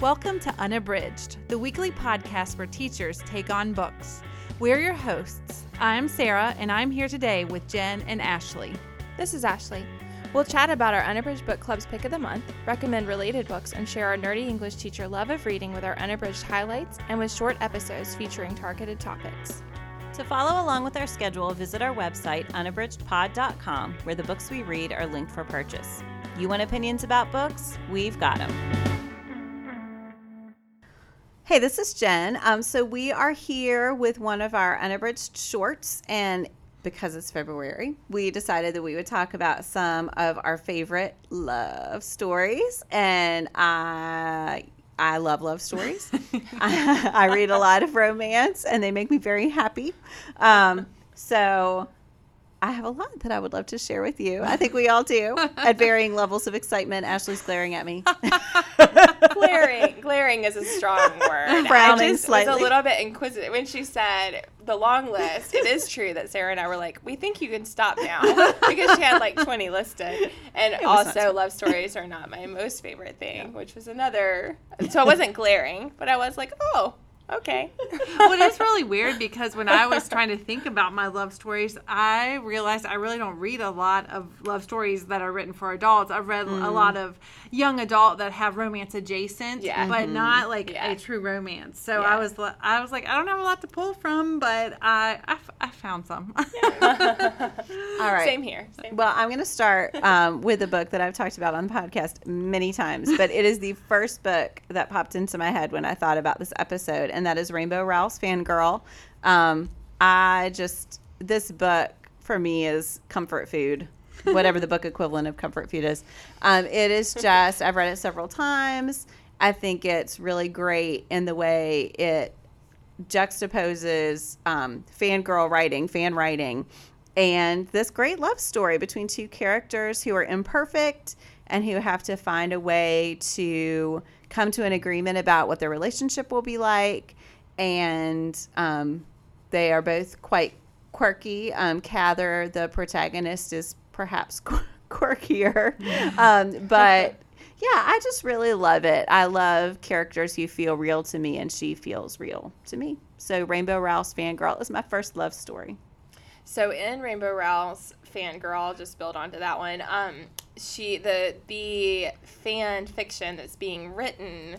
Welcome to Unabridged, the weekly podcast where teachers take on books. We're your hosts. I'm Sarah, and I'm here today with Jen and Ashley. This is Ashley. We'll chat about our Unabridged Book Club's pick of the month, recommend related books, and share our nerdy English teacher love of reading with our unabridged highlights and with short episodes featuring targeted topics. To follow along with our schedule, visit our website, unabridgedpod.com, where the books we read are linked for purchase. You want opinions about books? We've got them. Hey, this is Jen. Um, so we are here with one of our unabridged shorts, and because it's February, we decided that we would talk about some of our favorite love stories. And I, I love love stories. I, I, read a lot of romance, and they make me very happy. Um, so I have a lot that I would love to share with you. I think we all do at varying levels of excitement. Ashley's glaring at me. glaring, glaring is a strong word. Frowning I just slightly. was a little bit inquisitive when she said the long list. It is true that Sarah and I were like, we think you can stop now because she had like 20 listed. And also, love stories are not my most favorite thing, yeah. which was another. So I wasn't glaring, but I was like, oh, okay. well, it is really weird because when I was trying to think about my love stories, I realized I really don't read a lot of love stories that are written for adults. I've read mm. a lot of young adult that have romance adjacent, yeah. but mm-hmm. not like yeah. a true romance. So yeah. I was I was like I don't have a lot to pull from, but I I, I found some. All right. Same here. Same well, I'm going to start um, with a book that I've talked about on the podcast many times, but it is the first book that popped into my head when I thought about this episode and that is Rainbow Rowell's Fangirl. Um, I just, this book for me is comfort food, whatever the book equivalent of comfort food is. Um, it is just, I've read it several times. I think it's really great in the way it juxtaposes um, fangirl writing, fan writing, and this great love story between two characters who are imperfect and who have to find a way to come to an agreement about what their relationship will be like. And um, they are both quite quirky. Um, Cather, the protagonist, is perhaps qu- quirkier. Um, but yeah, I just really love it. I love characters who feel real to me, and she feels real to me. So, Rainbow Rowell's Fangirl is my first love story. So, in Rainbow Rowell's Fangirl, just build onto that one. Um, she the the fan fiction that's being written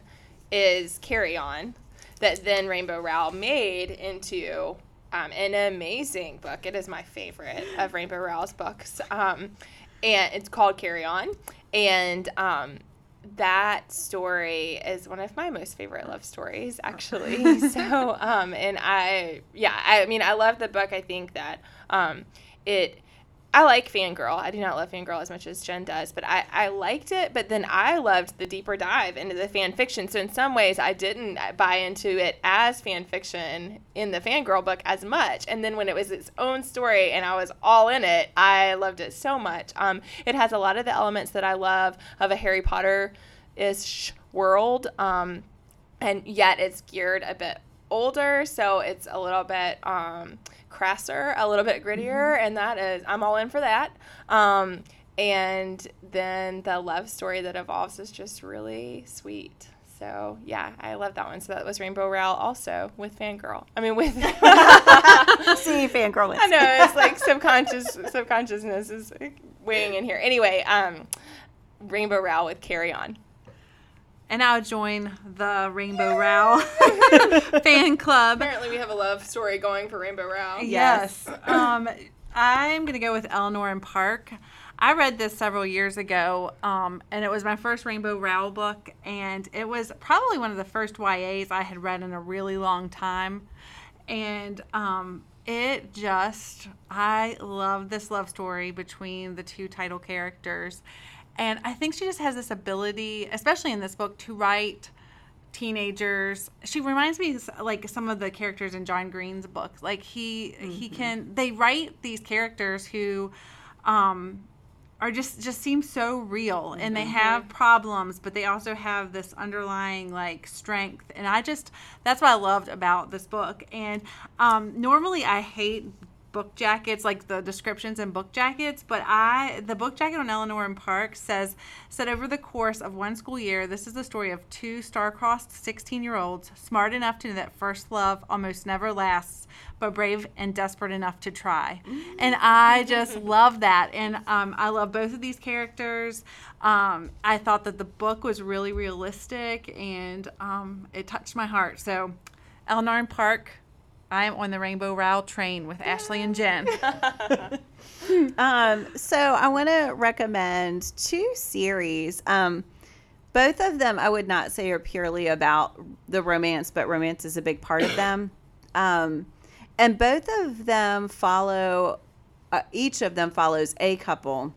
is Carry On, that then Rainbow Rowell made into um, an amazing book. It is my favorite of Rainbow Rowell's books, um, and it's called Carry On, and um, that story is one of my most favorite love stories, actually. so, um, and I, yeah, I mean, I love the book. I think that um, it I like Fangirl. I do not love Fangirl as much as Jen does, but I, I liked it. But then I loved the deeper dive into the fan fiction. So in some ways, I didn't buy into it as fan fiction in the Fangirl book as much. And then when it was its own story and I was all in it, I loved it so much. Um, it has a lot of the elements that I love of a Harry Potter ish world, um, and yet it's geared a bit older, so it's a little bit. Um, crasser, a little bit grittier, mm-hmm. and that is I'm all in for that. Um, and then the love story that evolves is just really sweet. So yeah, I love that one. So that was Rainbow Rowell also with Fangirl. I mean with See Fangirl. I know it's like subconscious subconsciousness is weighing in here. Anyway, um, Rainbow Rowell with Carry On and I'll join the Rainbow Rowell fan club. Apparently, we have a love story going for Rainbow Rowell. Yes. um, I'm going to go with Eleanor and Park. I read this several years ago, um, and it was my first Rainbow Rowell book, and it was probably one of the first YAs I had read in a really long time. And um, it just, I love this love story between the two title characters and I think she just has this ability, especially in this book, to write teenagers. She reminds me like some of the characters in John Green's books. Like he mm-hmm. he can they write these characters who um are just just seem so real and they mm-hmm. have problems but they also have this underlying like strength and i just that's what i loved about this book and um, normally i hate book jackets, like the descriptions in book jackets. But I, the book jacket on Eleanor and Park says, said over the course of one school year, this is the story of two star-crossed 16-year-olds, smart enough to know that first love almost never lasts, but brave and desperate enough to try. And I just love that. And um, I love both of these characters. Um, I thought that the book was really realistic and um, it touched my heart. So, Eleanor and Park, I am on the Rainbow Rowell train with Ashley and Jen. Um, so I want to recommend two series. Um, both of them I would not say are purely about the romance, but romance is a big part of them. Um, and both of them follow, uh, each of them follows a couple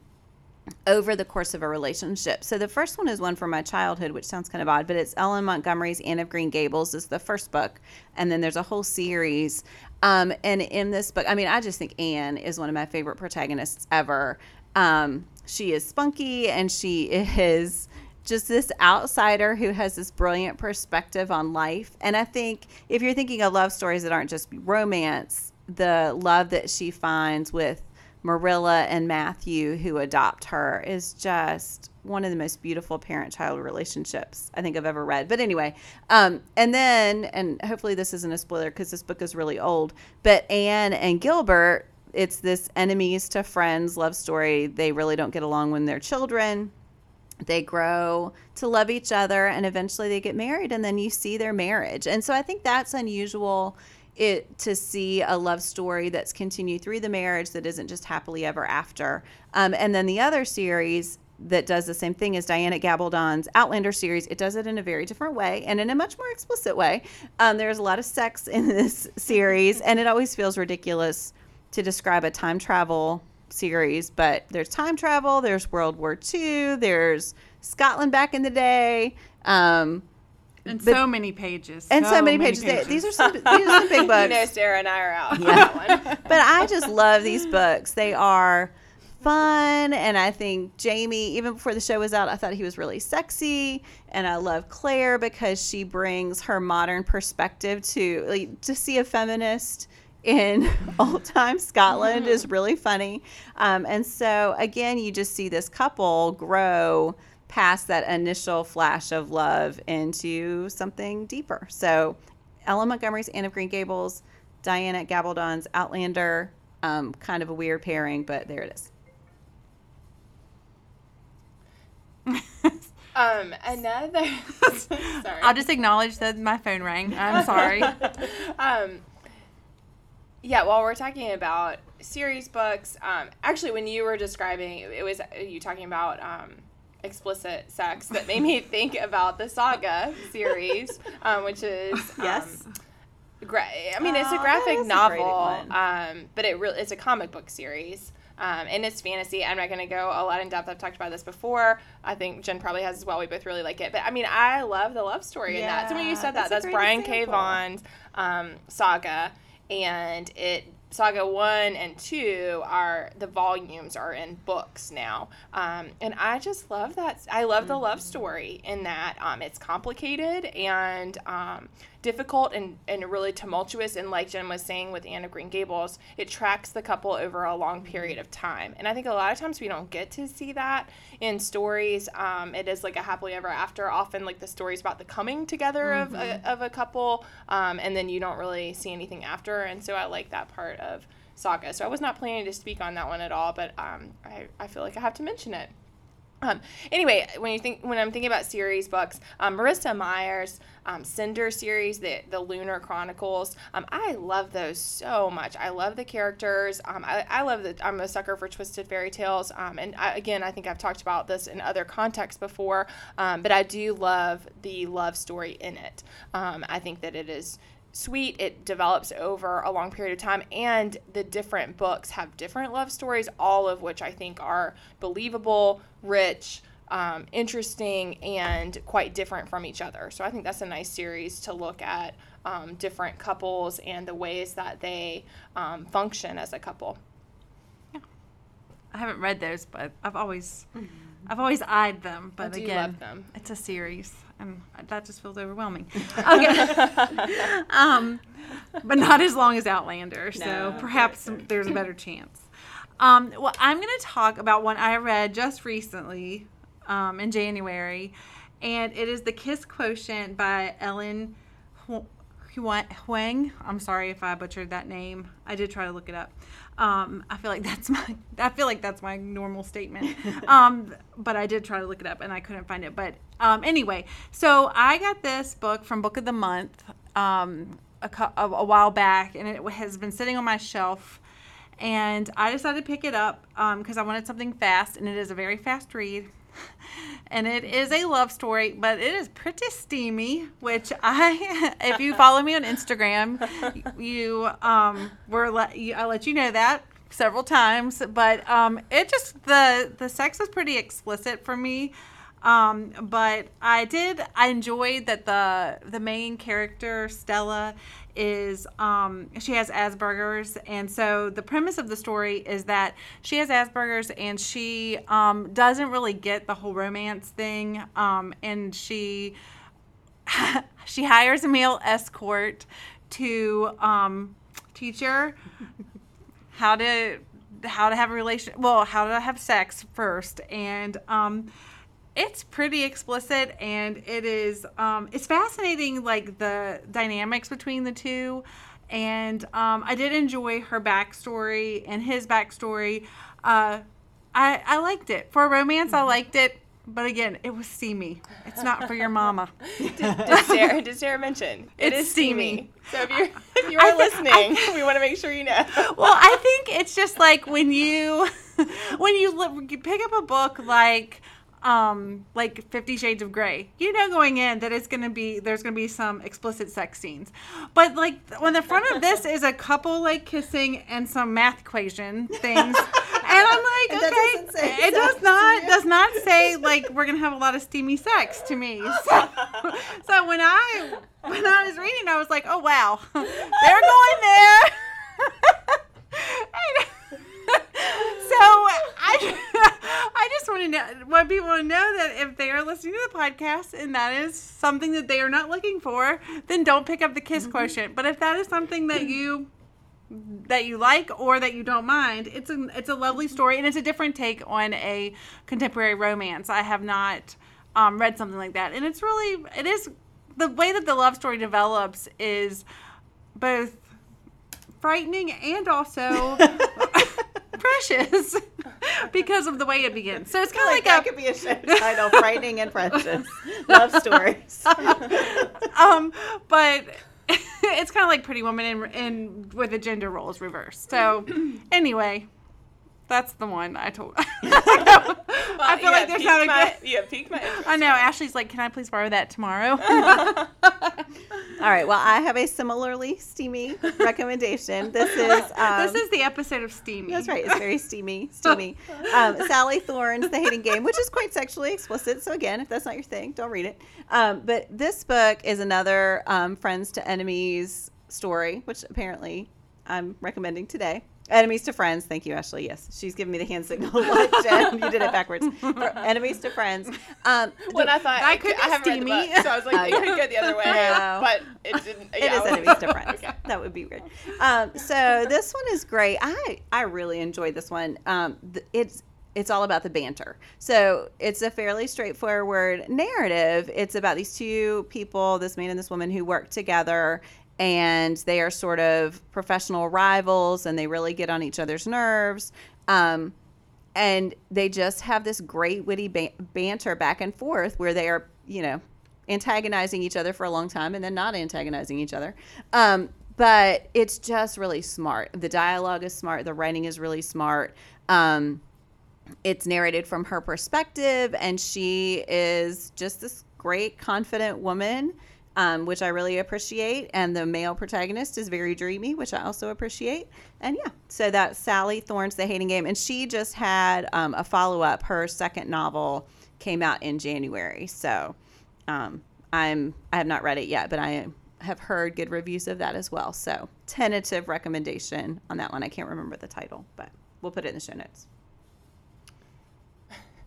over the course of a relationship. So the first one is one from my childhood, which sounds kind of odd, but it's L.M. Montgomery's Anne of Green Gables is the first book, and then there's a whole series. Um, and in this book, I mean, I just think Anne is one of my favorite protagonists ever. Um, she is spunky, and she is just this outsider who has this brilliant perspective on life. And I think if you're thinking of love stories that aren't just romance, the love that she finds with Marilla and Matthew, who adopt her, is just one of the most beautiful parent child relationships I think I've ever read. But anyway, um, and then, and hopefully this isn't a spoiler because this book is really old, but Anne and Gilbert, it's this enemies to friends love story. They really don't get along when they're children they grow to love each other and eventually they get married and then you see their marriage and so i think that's unusual it to see a love story that's continued through the marriage that isn't just happily ever after um, and then the other series that does the same thing as Diana Gabaldon's Outlander series. It does it in a very different way and in a much more explicit way. Um, there's a lot of sex in this series, and it always feels ridiculous to describe a time travel series, but there's time travel, there's World War II, there's Scotland back in the day. Um, And But- so many pages. and so, many pages. They- These are some these are some big books. You know, Sarah and I are out on that one. but I just love these books. They are fun, and I think Jamie, even before the show was out, I thought he was really sexy, and I love Claire because she brings her modern perspective to like to see a feminist in old time Scotland is really funny, um, and so again, you just see this couple grow past that initial flash of love into something deeper. So, L.M. Montgomery's Anne of Green Gables, Diana Gabaldon's Outlander. Um, kind of a weird pairing, but there it is. Um, another. sorry. I'll just acknowledge that my phone rang. I'm sorry. um, yeah, while we're talking about series books, um, actually, when you were describing, it was you talking about um, explicit sex that made me think about the Saga series, um, which is um, Yes. gra- I mean, it's a graphic is novel, one. um, but it really it's a comic book series. Um, and it's fantasy. I'm not going to go a lot in depth. I've talked about this before. I think Jen probably has as well. We both really like it. But I mean, I love the love story in that. So when you said that, that's a that's Brian K. example. Vaughan's um, saga, and it saga one and two are the volumes are in books now, um, and I just love that. I love the love story in that. Um, it's complicated and um, difficult and, and really tumultuous. And like Jen was saying with Anne of Green Gables, it tracks the couple over a long period of time. And I think a lot of times we don't get to see that in stories. Um, it is like a happily ever after. Often like the stories about the coming together of, a, of a couple, um, and then you don't really see anything after. And so I like that part of Saga. So I was not planning to speak on that one at all, but um, I, I feel like I have to mention it. Um, anyway, when you think when I'm thinking about series books, um, Marissa Meyer's um, Cinder series, the the Lunar Chronicles, um, I love those so much. I love the characters. Um, I, I love that. I'm a sucker for twisted fairy tales. Um, and I, again, I think I've talked about this in other contexts before, but I do love the love story in it. I think that it is sweet. It develops over a long period of time, and the different books have different love stories, all of which I think are believable, rich, um, interesting, and quite different from each other. So I think that's a nice series to look at um, different couples and the ways that they um, function as a couple. Yeah. I haven't read those, but I've always, I've always eyed them. But do again, love them. it's a series, and that just feels overwhelming. Okay. um, but not as long as Outlander. So No. perhaps there's a better chance. Um, well, I'm going to talk about one I read just recently um, in January, and it is The Kiss Quotient by Ellen Huang. Huang. I'm sorry if I butchered that name. I did try to look it up. Um, I feel like that's my I feel like that's my normal statement. Um, but I did try to look it up and I couldn't find it. But um, anyway, so I got this book from Book of the Month um, a, a, a while back, and it has been sitting on my shelf. And I decided to pick it up because I wanted something fast, and it is a very fast read. And it is a love story, but it is pretty steamy. Which I, if you follow me on Instagram, you um were let you, I let you know that several times. But um, it just the the sex is pretty explicit for me. Um, but I did I enjoyed that the the main character Stella is um, she has Asperger's, and so the premise of the story is that she has Asperger's and she um, doesn't really get the whole romance thing, um, and she she hires a male escort to um, teach her how to how to have a relation well how to have sex first. And um it's pretty explicit and it is um it's fascinating like the dynamics between the two and um i did enjoy her backstory and his backstory uh i i liked it for a romance i liked it but again it was steamy it's not for your mama Did, did, Sarah, did Sarah mention? It It's is steamy. steamy. So if you're if you are I listening, we want to make sure you know. well, I think it's just like when you when you li- you pick up a book like um like 50 shades of gray you know going in that it's going to be there's going to be some explicit sex scenes. But like when the front of this is a couple like kissing and some math equation things. And i'm like okay. it does not does not say like we're going to have a lot of steamy sex to me. So, so when i when i was reading i was like oh wow. They're going there. So I, I just want to know, want people to know that if they are listening to the podcast and that is something that they are not looking for, then don't pick up the kiss quotient. But if that is something that you that you like or that you don't mind, it's a it's a lovely story and it's a different take on a contemporary romance. I have not um, read something like that, and it's really it is the way that the love story develops is both frightening and also precious because of the way it begins. So it's kind of like, like, that a could be a show title, "Frightening and Precious Love Stories." um, but it's kind of like Pretty Woman in, in with the gender roles reversed. So anyway, that's the one I told. I feel you like there's not a good. You have my interest. I know. Ashley's like, can I please borrow that tomorrow? All right. Well, I have a similarly steamy recommendation. This is um, this is the episode of Steamy. That's right. It's very steamy, steamy. Um, Sally Thorne's The Hating Game, which is quite sexually explicit. So again, if that's not your thing, don't read it. Um, but this book is another um, friends to enemies story, which apparently I'm recommending today. Enemies to friends. Thank you, Ashley. Yes, she's giving me the hand signal. Jen, you did it backwards. For enemies to friends. Um, When the- I thought I, could I haven't read the book, so I was like, it yeah. could go the other way, No. but it didn't. It yeah, is I was- enemies to friends. Okay. That would be weird. Um, so this one is great. I I really enjoyed this one. Um, th- it's it's all about the banter. So it's a fairly straightforward narrative. It's about these two people, this man and this woman, who work together. And they are sort of professional rivals, and they really get on each other's nerves. Um, and they just have this great witty ban- banter back and forth where they are you know antagonizing each other for a long time and then not antagonizing each other. Um, but it's just really smart. The dialogue is smart. The writing is really smart. Um, it's narrated from her perspective and she is just this great confident woman um, which i really appreciate. And the male protagonist is very dreamy which i also appreciate. And yeah so that's sally thorne's the hating game. And she just had um, a follow-up. Her second novel came out in january. So um, i'm i have not read it yet but i have heard good reviews of that as well. So tentative recommendation on that one. I can't remember the title but we'll put it in the show notes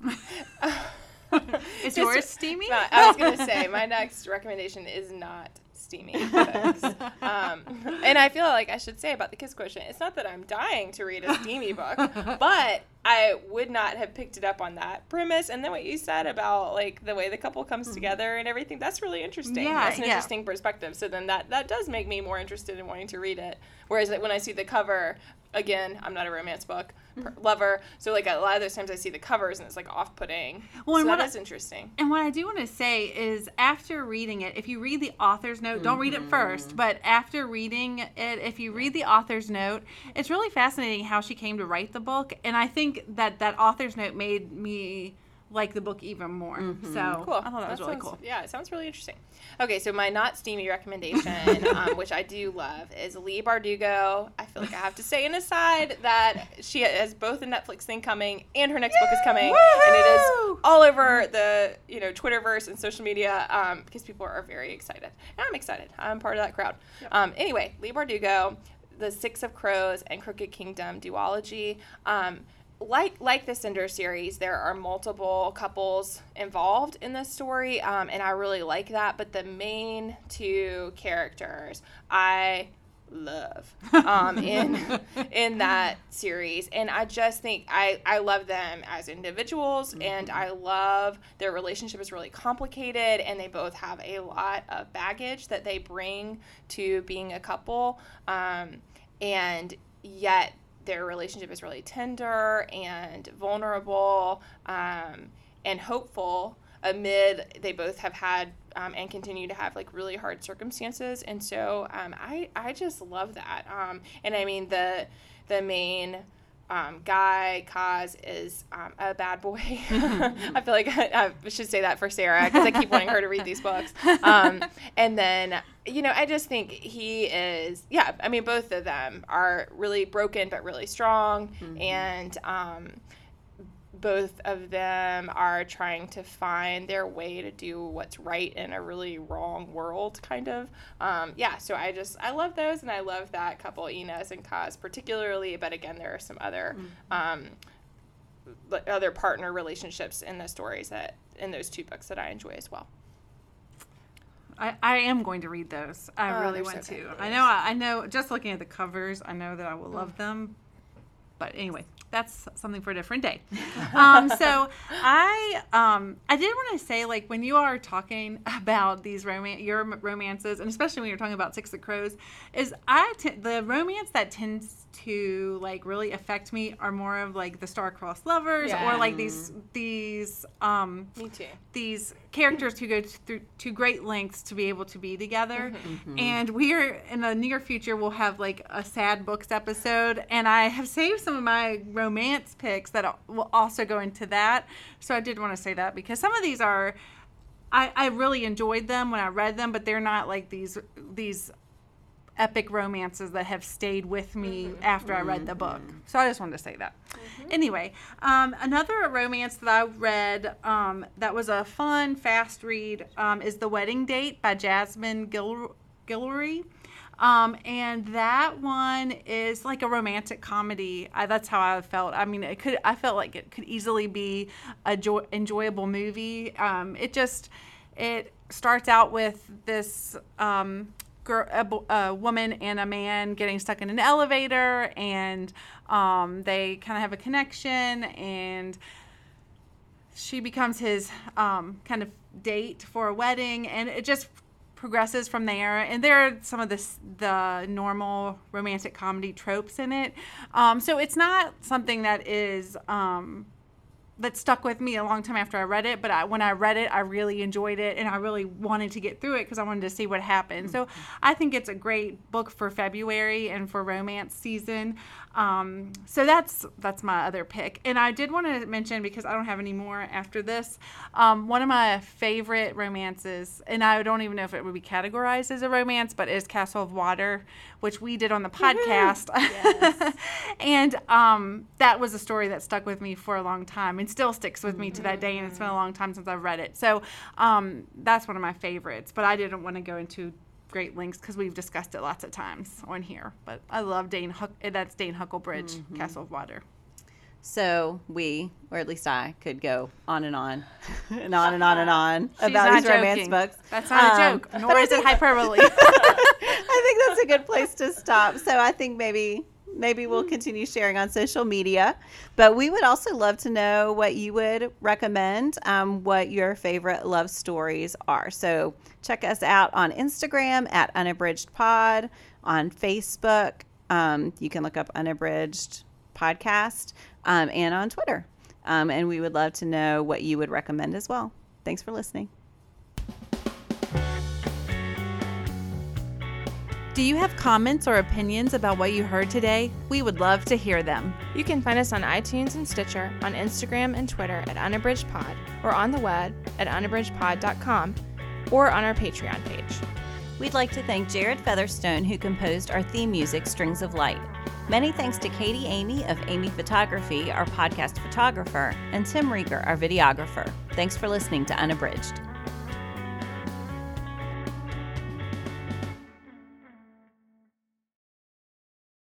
Is yours steamy? I was gonna say my next recommendation is not steamy books. um, and I feel like I should say about the Kiss Quotient, it's not that I'm dying to read a steamy book, but I would not have picked it up on that premise. And then what you said about like the way the couple comes mm-hmm. together and everything, that's really interesting. Yeah, that's an yeah. interesting perspective. So then that that does make me more interested in wanting to read it. Whereas when I see the cover, again, I'm not a romance book per- mm-hmm. lover, so like a lot of those times I see the covers and it's like off-putting. Well, so and that what I- is interesting. And what I do want to say is, after reading it, if you read the author's note, don't read it mm-hmm. first, but after reading it, if you read the author's note, it's really fascinating how she came to write the book. And I think that that author's note made me like the book even more. So Cool. I thought that was really sounds- cool. Yeah, it sounds really interesting. Okay, so my not steamy recommendation, um, which I do love, is Leigh Bardugo. I feel like I have to say an aside that she has both a Netflix thing coming and her next book is coming, and it is all over the you know Twitterverse and social media um, because people are very excited, and I'm excited. I'm part of that crowd. Um, anyway, Leigh Bardugo, The Six of Crows and Crooked Kingdom duology. Like like the Cinder series, there are multiple couples involved in this story, um, and I really like that. But the main two characters, I love um, in in that series, and I just think I I love them as individuals, and I love their relationship is really complicated, and they both have a lot of baggage that they bring to being a couple, um, and yet their relationship is really tender and vulnerable um, and hopeful amid they both have had um, and continue to have like really hard circumstances. And so um, I, I just love that. Um, and i mean the the main um, guy Kaz is um, a bad boy. I feel like I, I should say that for Sarah because I keep wanting her to read these books. Um, and then, you know, I just think he is, yeah, I mean, both of them are really broken but really strong. And um, both of them are trying to find their way to do what's right in a really wrong world, kind of. Um, yeah, so I just, I love those and I love that couple, Inej and Kaz, particularly. But again, there are some other. Um, other partner relationships in the stories that in those two books that I enjoy as well. I, I am going to read those. I Oh, really want so to. good. I know. I know. Just looking at the covers, I know that I will love them. But anyway, that's something for a different day. um, so I um, I did want to say like when you are talking about these romance your romances and especially when you're talking about Six of Crows, is I t- the romance that tends to like really affect me are more of like the star-crossed lovers or like these these um, Me too. these characters who go through to great lengths to be able to be together. Mm-hmm. And we are in the near future we'll have like a sad books episode and I have saved some of my romance picks that will also go into that. So I did want to say that because some of these are I, I really enjoyed them when I read them, but they're not like these these epic romances that have stayed with me after I read the book. So I just wanted to say that. Anyway, um, another romance that I read um, that was a fun, fast read um, is The Wedding Date by Jasmine Gil- Guillory. Um, and that one is like a romantic comedy. I, that's how I felt. I mean, it could. I felt like it could easily be a joy, enjoyable movie. Um, it just it starts out with this um, girl, a, a woman and a man getting stuck in an elevator, and um, they kind of have a connection, and she becomes his um, kind of date for a wedding, and it just progresses from there. And there are some of the normal romantic comedy tropes in it. Um, so it's not something that is um, that stuck with me a long time after I read it. But I, when I read it, I really enjoyed it, and I really wanted to get through it because I wanted to see what happened. So mm-hmm. I think it's a great book for February and for romance season. Um, so that's that's my other pick, and I did want to mention because I don't have any more after this. Um, one of my favorite romances, and I don't even know if it would be categorized as a romance, but is Castle of Water, which we did on the podcast. and um, that was a story that stuck with me for a long time and still sticks with me to that day. And it's been a long time since I've read it. So um, that's one of my favorites. But I didn't want to go into great lengths because we've discussed it lots of times on here. But I love Dane Huck. That's Dane Huckelbridge, Castle of Water. So we, or at least I, could go on and on and on and on and on She's about these romance books. That's not a Um, joke, nor is it hyperbole. I think that's a good place to stop. So I think maybe maybe we'll continue sharing on social media, but we would also love to know what you would recommend, um, what your favorite love stories are. So check us out on Instagram at Unabridged Pod, on Facebook. Um, you can look up Unabridged Podcast, um, and on Twitter. Um, and we would love to know what you would recommend as well. Thanks for listening. Do you have comments or opinions about what you heard today? We would love to hear them. You can find us on iTunes and Stitcher, on Instagram and Twitter at unabridgedpod, or on the web at unabridgedpod.com, or on our Patreon page. We'd like to thank Jared Featherstone, who composed our theme music, Strings of Light. Many thanks to Katie Amy of Amy Photography, our podcast photographer, and Tim Rieger, our videographer. Thanks for listening to Unabridged.